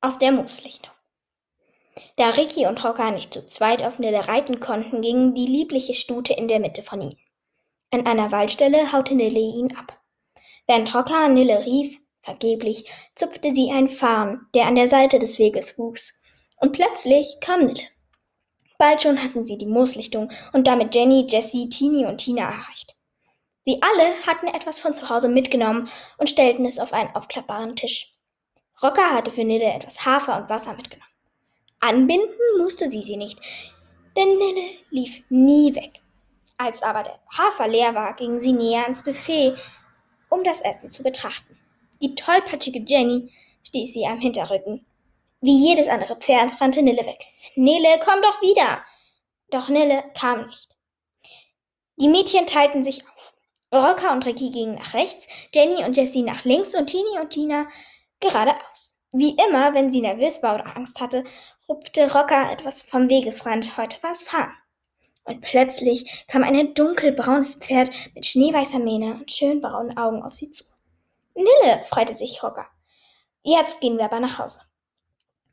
auf der Mooslichtung. Da Ricky und Rocker nicht zu zweit auf Nille reiten konnten, ging die liebliche Stute in der Mitte von ihnen. An einer Waldstelle haute Nille ihn ab. Während Rocker Nille rief, vergeblich, zupfte sie einen Farn, der an der Seite des Weges wuchs. Und plötzlich kam Nille. Bald schon hatten sie die Mooslichtung und damit Jenny, Jessie, Tini und Tina erreicht. Sie alle hatten etwas von zu Hause mitgenommen und stellten es auf einen aufklappbaren Tisch. Rocker hatte für Nille etwas Hafer und Wasser mitgenommen. Anbinden musste sie sie nicht, denn Nille lief nie weg. Als aber der Hafer leer war, ging sie näher ans Buffet, um das Essen zu betrachten. Die tollpatschige Jenny stieß sie am Hinterrücken. Wie jedes andere Pferd rannte Nille weg. Nille, komm doch wieder! Doch Nille kam nicht. Die Mädchen teilten sich auf. Rocker und Ricky gingen nach rechts, Jenny und Jessie nach links und Tini und Tina geradeaus. Wie immer, wenn sie nervös war oder Angst hatte, rupfte Rocker etwas vom Wegesrand. Heute war es Fahren. Und plötzlich kam ein dunkelbraunes Pferd mit schneeweißer Mähne und schön braunen Augen auf sie zu. Nille, freute sich Rocker. Jetzt gehen wir aber nach Hause.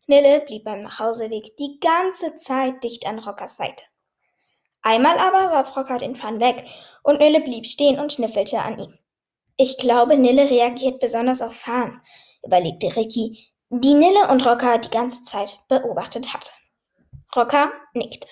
Nille blieb beim Nachhauseweg die ganze Zeit dicht an Rockers Seite. Einmal aber warf Rocker den Pfann weg und Nille blieb stehen und schnüffelte an ihm. Ich glaube, Nille reagiert besonders auf Fahren, überlegte Ricky, die Nille und Rocker die ganze Zeit beobachtet hatte. Rocker nickte.